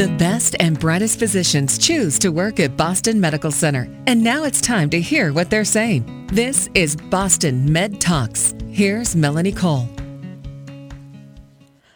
The best and brightest physicians choose to work at Boston Medical Center. And now it's time to hear what they're saying. This is Boston Med Talks. Here's Melanie Cole.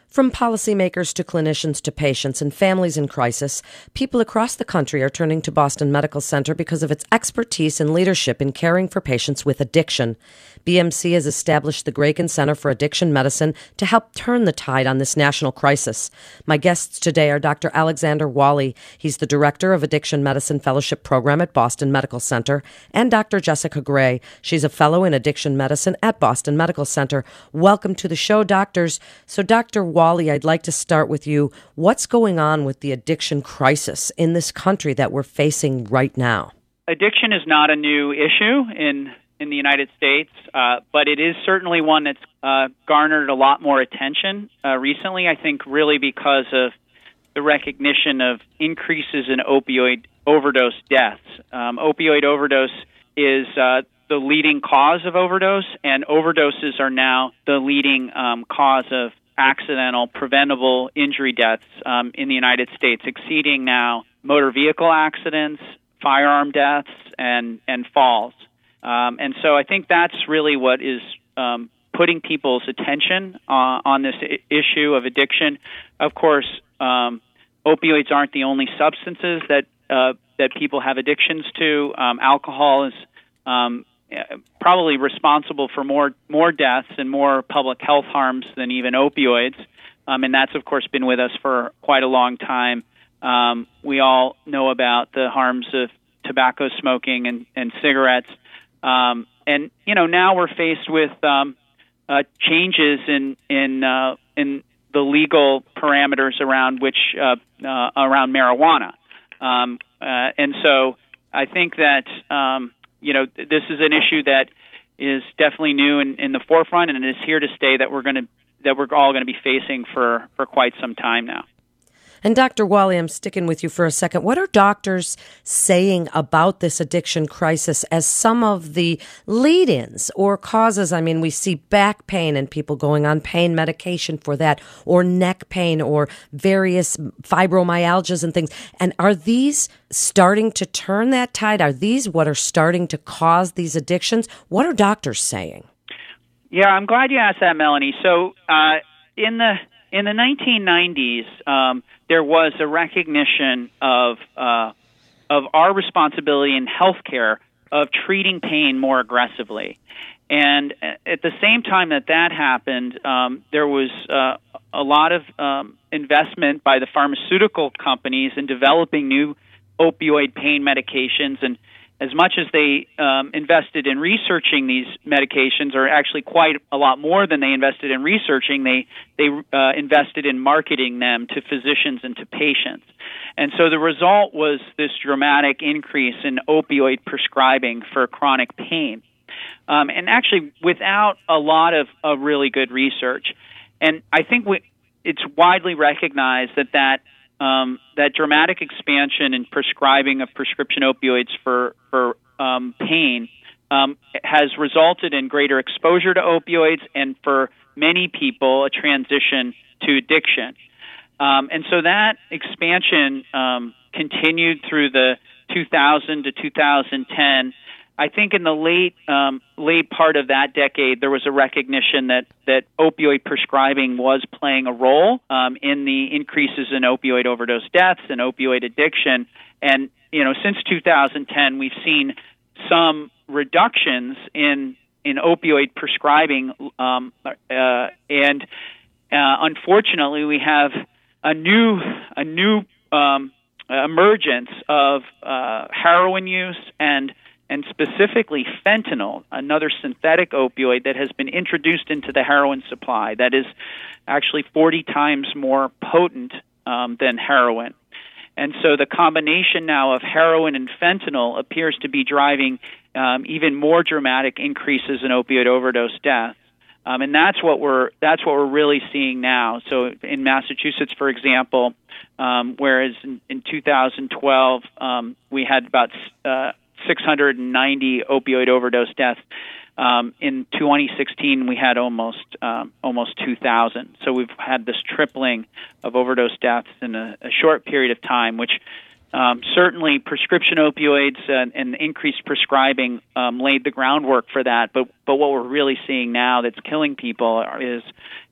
From policymakers to clinicians to patients and families in crisis, people across the country are turning to Boston Medical Center because of its expertise and leadership in caring for patients with addiction. BMC has established the Grayken Center for Addiction Medicine to help turn the tide on this national crisis. My guests today are Dr. Alexander Walley. He's the Director of Addiction Medicine Fellowship Program at Boston Medical Center, and Dr. Jessica Gray. She's a fellow in addiction medicine at Boston Medical Center. Welcome to the show, doctors. So, Dr. Walley, I'd like to start with you. What's going on with the addiction crisis in this country that we're facing right now? Addiction is not a new issue in in the United States, uh, but it is certainly one that's uh, garnered a lot more attention uh, recently. I think really because of the recognition of increases in opioid overdose deaths. Um, opioid overdose is uh, the leading cause of overdose, and overdoses are now the leading um, cause of accidental preventable injury deaths um, in the United States, exceeding now motor vehicle accidents, firearm deaths, and and falls. Um, and so I think that's really what is um, putting people's attention uh, on this I- issue of addiction. Of course, um, opioids aren't the only substances that uh, that people have addictions to. Um, alcohol is um, probably responsible for more more deaths and more public health harms than even opioids. Um, and that's of course been with us for quite a long time. Um, we all know about the harms of tobacco smoking and, and cigarettes. Um, and you know now we're faced with um, uh, changes in in uh, in the legal parameters around which uh, uh, around marijuana, um, uh, and so I think that um, you know this is an issue that is definitely new in, in the forefront, and it is here to stay. That we're going to that we're all going to be facing for for quite some time now. And Dr. Walley, I'm sticking with you for a second. What are doctors saying about this addiction crisis as some of the lead ins or causes? I mean, we see back pain and people going on pain medication for that, or neck pain, or various fibromyalgias and things. And are these starting to turn that tide? Are these what are starting to cause these addictions? What are doctors saying? Yeah, I'm glad you asked that, Melanie. So, uh, in the in the 1990s, um, there was a recognition of uh, of our responsibility in healthcare of treating pain more aggressively. And at the same time that that happened, um, there was uh, a lot of um, investment by the pharmaceutical companies in developing new opioid pain medications and as much as they um, invested in researching these medications, or actually quite a lot more than they invested in researching, they they uh, invested in marketing them to physicians and to patients. And so the result was this dramatic increase in opioid prescribing for chronic pain, um, and actually without a lot of, of really good research. And I think we, it's widely recognized that that um, that dramatic expansion in prescribing of prescription opioids for for um, pain um, has resulted in greater exposure to opioids and for many people a transition to addiction. Um, and so that expansion um, continued through the 2000 to 2010 I think in the late um, late part of that decade, there was a recognition that that opioid prescribing was playing a role um, in the increases in opioid overdose deaths and opioid addiction. And you know, since 2010, we've seen some reductions in in opioid prescribing, um, uh, and uh, unfortunately, we have a new a new um, emergence of uh, heroin use and and specifically fentanyl, another synthetic opioid that has been introduced into the heroin supply that is actually 40 times more potent um, than heroin. And so the combination now of heroin and fentanyl appears to be driving um, even more dramatic increases in opioid overdose deaths. Um, and that's what we're that's what we're really seeing now. So in Massachusetts, for example, um, whereas in, in 2012 um, we had about uh, 690 opioid overdose deaths. um, in 2016 we had almost um, almost 2,000. So we've had this tripling of overdose deaths in a, a short period of time, which um, certainly, prescription opioids and, and increased prescribing um, laid the groundwork for that. But but what we're really seeing now that's killing people is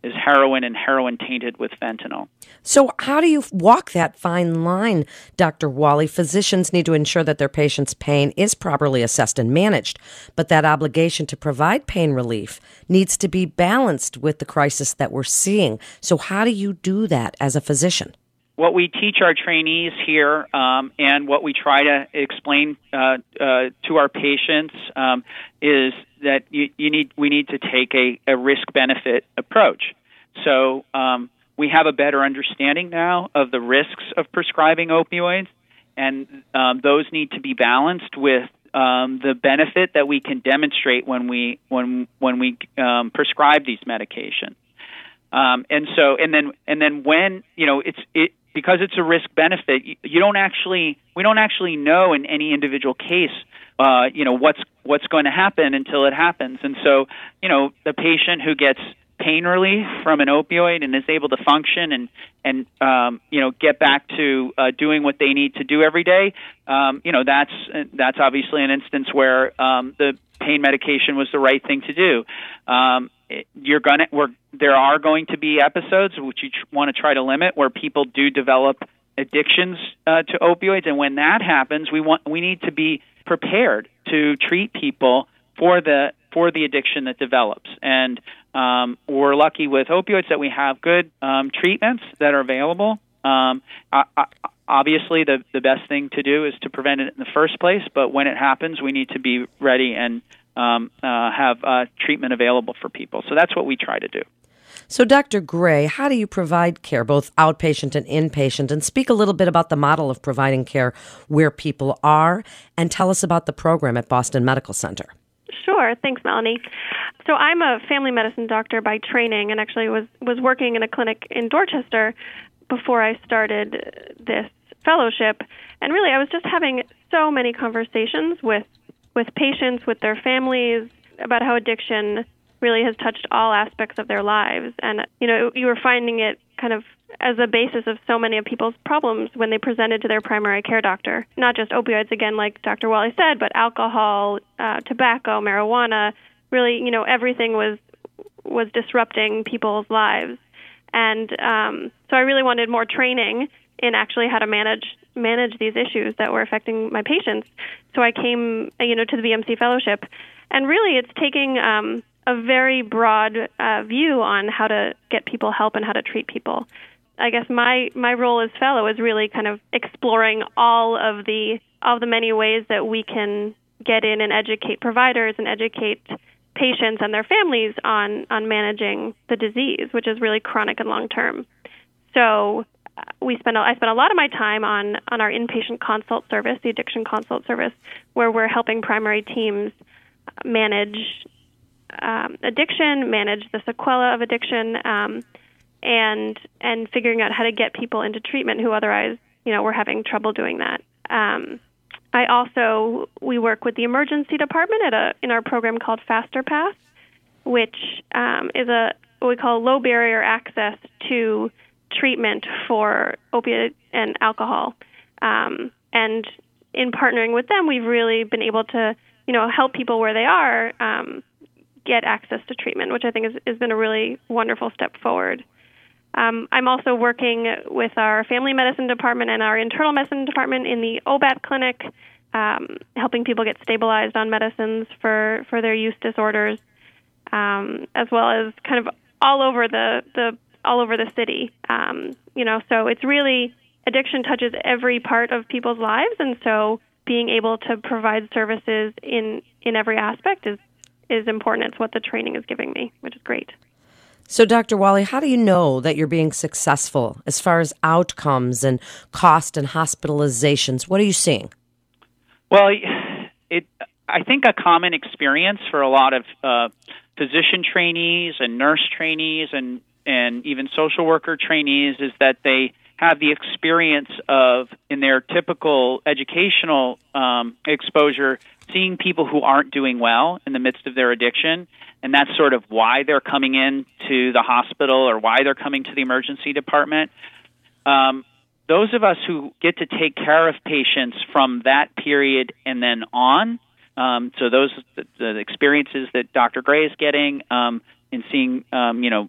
is heroin and heroin tainted with fentanyl. So, how do you walk that fine line, Dr. Walley? Physicians need to ensure that their patient's pain is properly assessed and managed, but that obligation to provide pain relief needs to be balanced with the crisis that we're seeing. So, how do you do that as a physician? What we teach our trainees here um, and what we try to explain uh, uh, to our patients um, is that you, you, need we need to take a, a risk benefit approach. So um, we have a better understanding now of the risks of prescribing opioids, and um, those need to be balanced with um, the benefit that we can demonstrate when we when when we um, prescribe these medications. Um, and so, and then, and then when you know it's it because it's a risk benefit, you, don't actually we don't actually know in any individual case, uh, you know what's what's going to happen until it happens. And so, you know, the patient who gets pain relief from an opioid and is able to function and and um, you know get back to uh, doing what they need to do every day, um, you know that's that's obviously an instance where um, the pain medication was the right thing to do. Um, you're gonna we're, there are going to be episodes which you tr- want to try to limit where people do develop addictions uh, to opioids, and when that happens, we want we need to be prepared to treat people for the for the addiction that develops. And um, we're lucky with opioids that we have good um, treatments that are available. Um, I, I, obviously, the the best thing to do is to prevent it in the first place. But when it happens, we need to be ready and um, uh, have uh, treatment available for people. So that's what we try to do. So, Dr. Gray, how do you provide care, both outpatient and inpatient? And speak a little bit about the model of providing care where people are, and tell us about the program at Boston Medical Center. Sure. Thanks, Melanie. So I'm a family medicine doctor by training, and actually was was working in a clinic in Dorchester before I started this fellowship. And really, I was just having so many conversations with with patients, with their families, about how addiction really has touched all aspects of their lives. And, you know, you were finding it kind of as a basis of so many of people's problems when they presented to their primary care doctor. Not just opioids, again, like Dr. Walley said, but alcohol, uh, tobacco, marijuana. Really, you know, everything was was disrupting people's lives. And um, so I really wanted more training in actually how to manage manage these issues that were affecting my patients. So I came, you know, to the BMC fellowship, and really, it's taking um, a very broad uh, view on how to get people help and how to treat people. I guess my my role as fellow is really kind of exploring all of the all the many ways that we can get in and educate providers and educate patients and their families on on managing the disease, which is really chronic and long term. So uh, we spend I spend a lot of my time on on our inpatient consult service, the addiction consult service, where we're helping primary teams manage um, addiction, manage the sequela of addiction, um, and and figuring out how to get people into treatment who otherwise, you know, were having trouble doing that. Um, I also we work with the emergency department at a in our program called Faster Path, which um, is a what we call low barrier access to treatment for opiate and alcohol. Um, and in partnering with them, we've really been able to you know help people where they are um, get access to treatment, which I think has, has been a really wonderful step forward. Um, I'm also working with our family medicine department and our internal medicine department in the OBAT clinic, um, helping people get stabilized on medicines for, for their use disorders, um, as well as kind of all over the, the all over the city. Um, you know, so it's really addiction touches every part of people's lives, and so being able to provide services in in every aspect is is important. It's what the training is giving me, which is great. So, Dr. Walley, how do you know that you're being successful as far as outcomes and cost and hospitalizations? What are you seeing? Well, it I think a common experience for a lot of uh, physician trainees and nurse trainees and and even social worker trainees is that they have the experience of, in their typical educational um, exposure, seeing people who aren't doing well in the midst of their addiction. And that's sort of why they're coming in to the hospital or why they're coming to the emergency department. Um, those of us who get to take care of patients from that period and then on, um, so those the, the, experiences that Dr. Gray is getting um, in seeing, um, you know,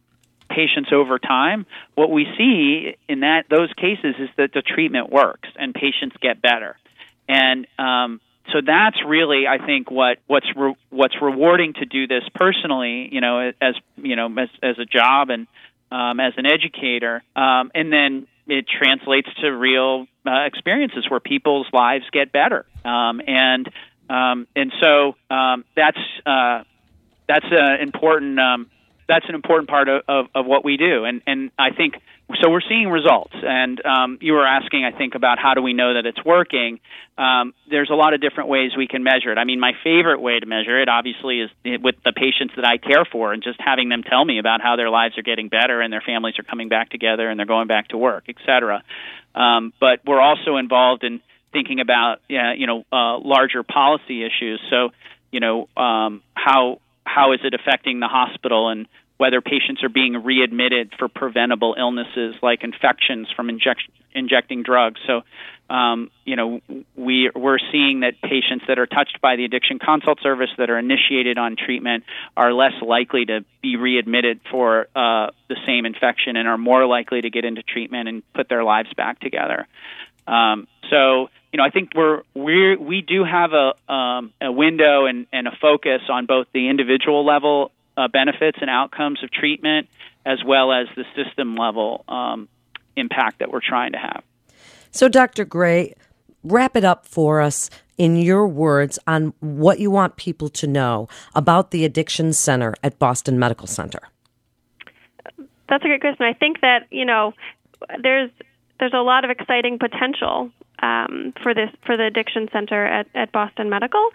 patients over time, what we see in that those cases is that the treatment works and patients get better. And um, so that's really, I think, what what's re- what's rewarding to do this personally, you know, as you know, as, as a job and um, as an educator, um, and then it translates to real uh, experiences where people's lives get better, um, and um, and so um, that's uh, that's an important um, that's an important part of, of, of what we do, and and I think so. We're seeing results, and um, you were asking, I think, about how do we know that it's working. Um, there's a lot of different ways we can measure it. I mean, my favorite way to measure it, obviously, is with the patients that I care for, and just having them tell me about how their lives are getting better and their families are coming back together and they're going back to work, et cetera. Um, but we're also involved in thinking about, you know, uh, larger policy issues. So, you know, um, how how is it affecting the hospital and whether patients are being readmitted for preventable illnesses like infections from inject- injecting drugs. So, um, you know, we we're seeing that patients that are touched by the addiction consult service that are initiated on treatment are less likely to be readmitted for uh, the same infection and are more likely to get into treatment and put their lives back together. Um, so, you know, I think we're we we do have a um, a window and, and a focus on both the individual level uh, benefits and outcomes of treatment, as well as the system level um, impact that we're trying to have. So, Dr. Gray, wrap it up for us in your words on what you want people to know about the Addiction Center at Boston Medical Center. That's a great question. I think that you know there's there's a lot of exciting potential um, for this for the addiction center at, at Boston Medical,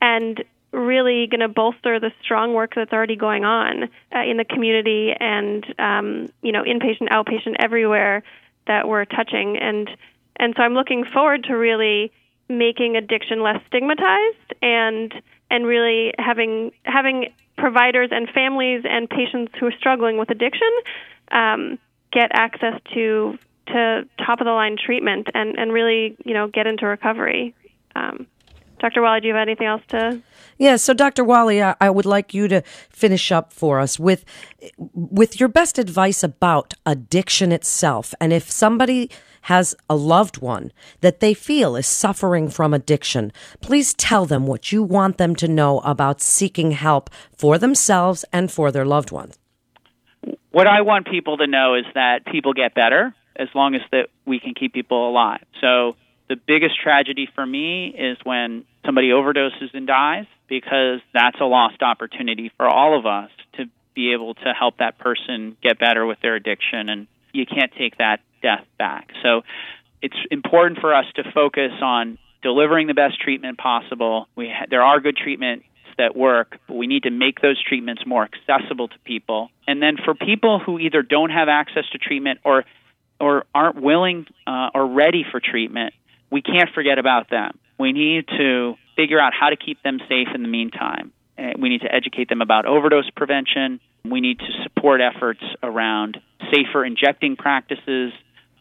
and really going to bolster the strong work that's already going on uh, in the community and um, you know inpatient, outpatient, everywhere that we're touching, and and so I'm looking forward to really making addiction less stigmatized and and really having having providers and families and patients who are struggling with addiction um, get access to to top of the line treatment and, and really, you know, get into recovery. Um, Dr. Walley, do you have anything else to? Yeah, so Dr. Walley, I, I, would like you to finish up for us with with your best advice about addiction itself, and if somebody has a loved one that they feel is suffering from addiction, please tell them what you want them to know about seeking help for themselves and for their loved ones. What I want people to know is that people get better as long as that we can keep people alive. So the biggest tragedy for me is when somebody overdoses and dies because that's a lost opportunity for all of us to be able to help that person get better with their addiction and you can't take that death back. So it's important for us to focus on delivering the best treatment possible. We ha- there are good treatments that work, but we need to make those treatments more accessible to people. And then for people who either don't have access to treatment or or aren't willing uh, or ready for treatment, we can't forget about them. We need to figure out how to keep them safe in the meantime. Uh, we need to educate them about overdose prevention. We need to support efforts around safer injecting practices.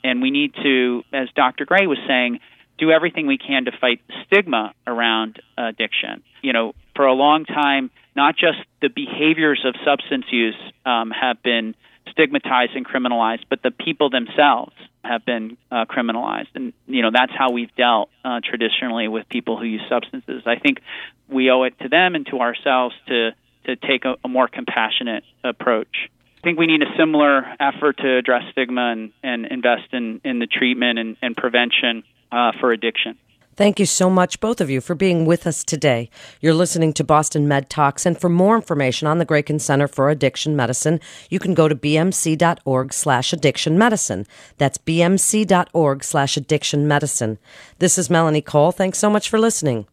And we need to, as Dr. Gray was saying, do everything we can to fight stigma around addiction. You know, for a long time, not just the behaviors of substance use um, have been stigmatized and criminalized, but the people themselves have been uh, criminalized, and you know that's how we've dealt uh, traditionally with people who use substances. I think we owe it to them and to ourselves to to take a, a more compassionate approach. I think we need a similar effort to address stigma and, and invest in, in the treatment and, and prevention uh, for addiction. Thank you so much, both of you, for being with us today. You're listening to Boston Med Talks, and for more information on the Grayken Center for Addiction Medicine, you can go to bmc.org slash addiction medicine. That's bmc.org slash addiction medicine. This is Melanie Cole. Thanks so much for listening.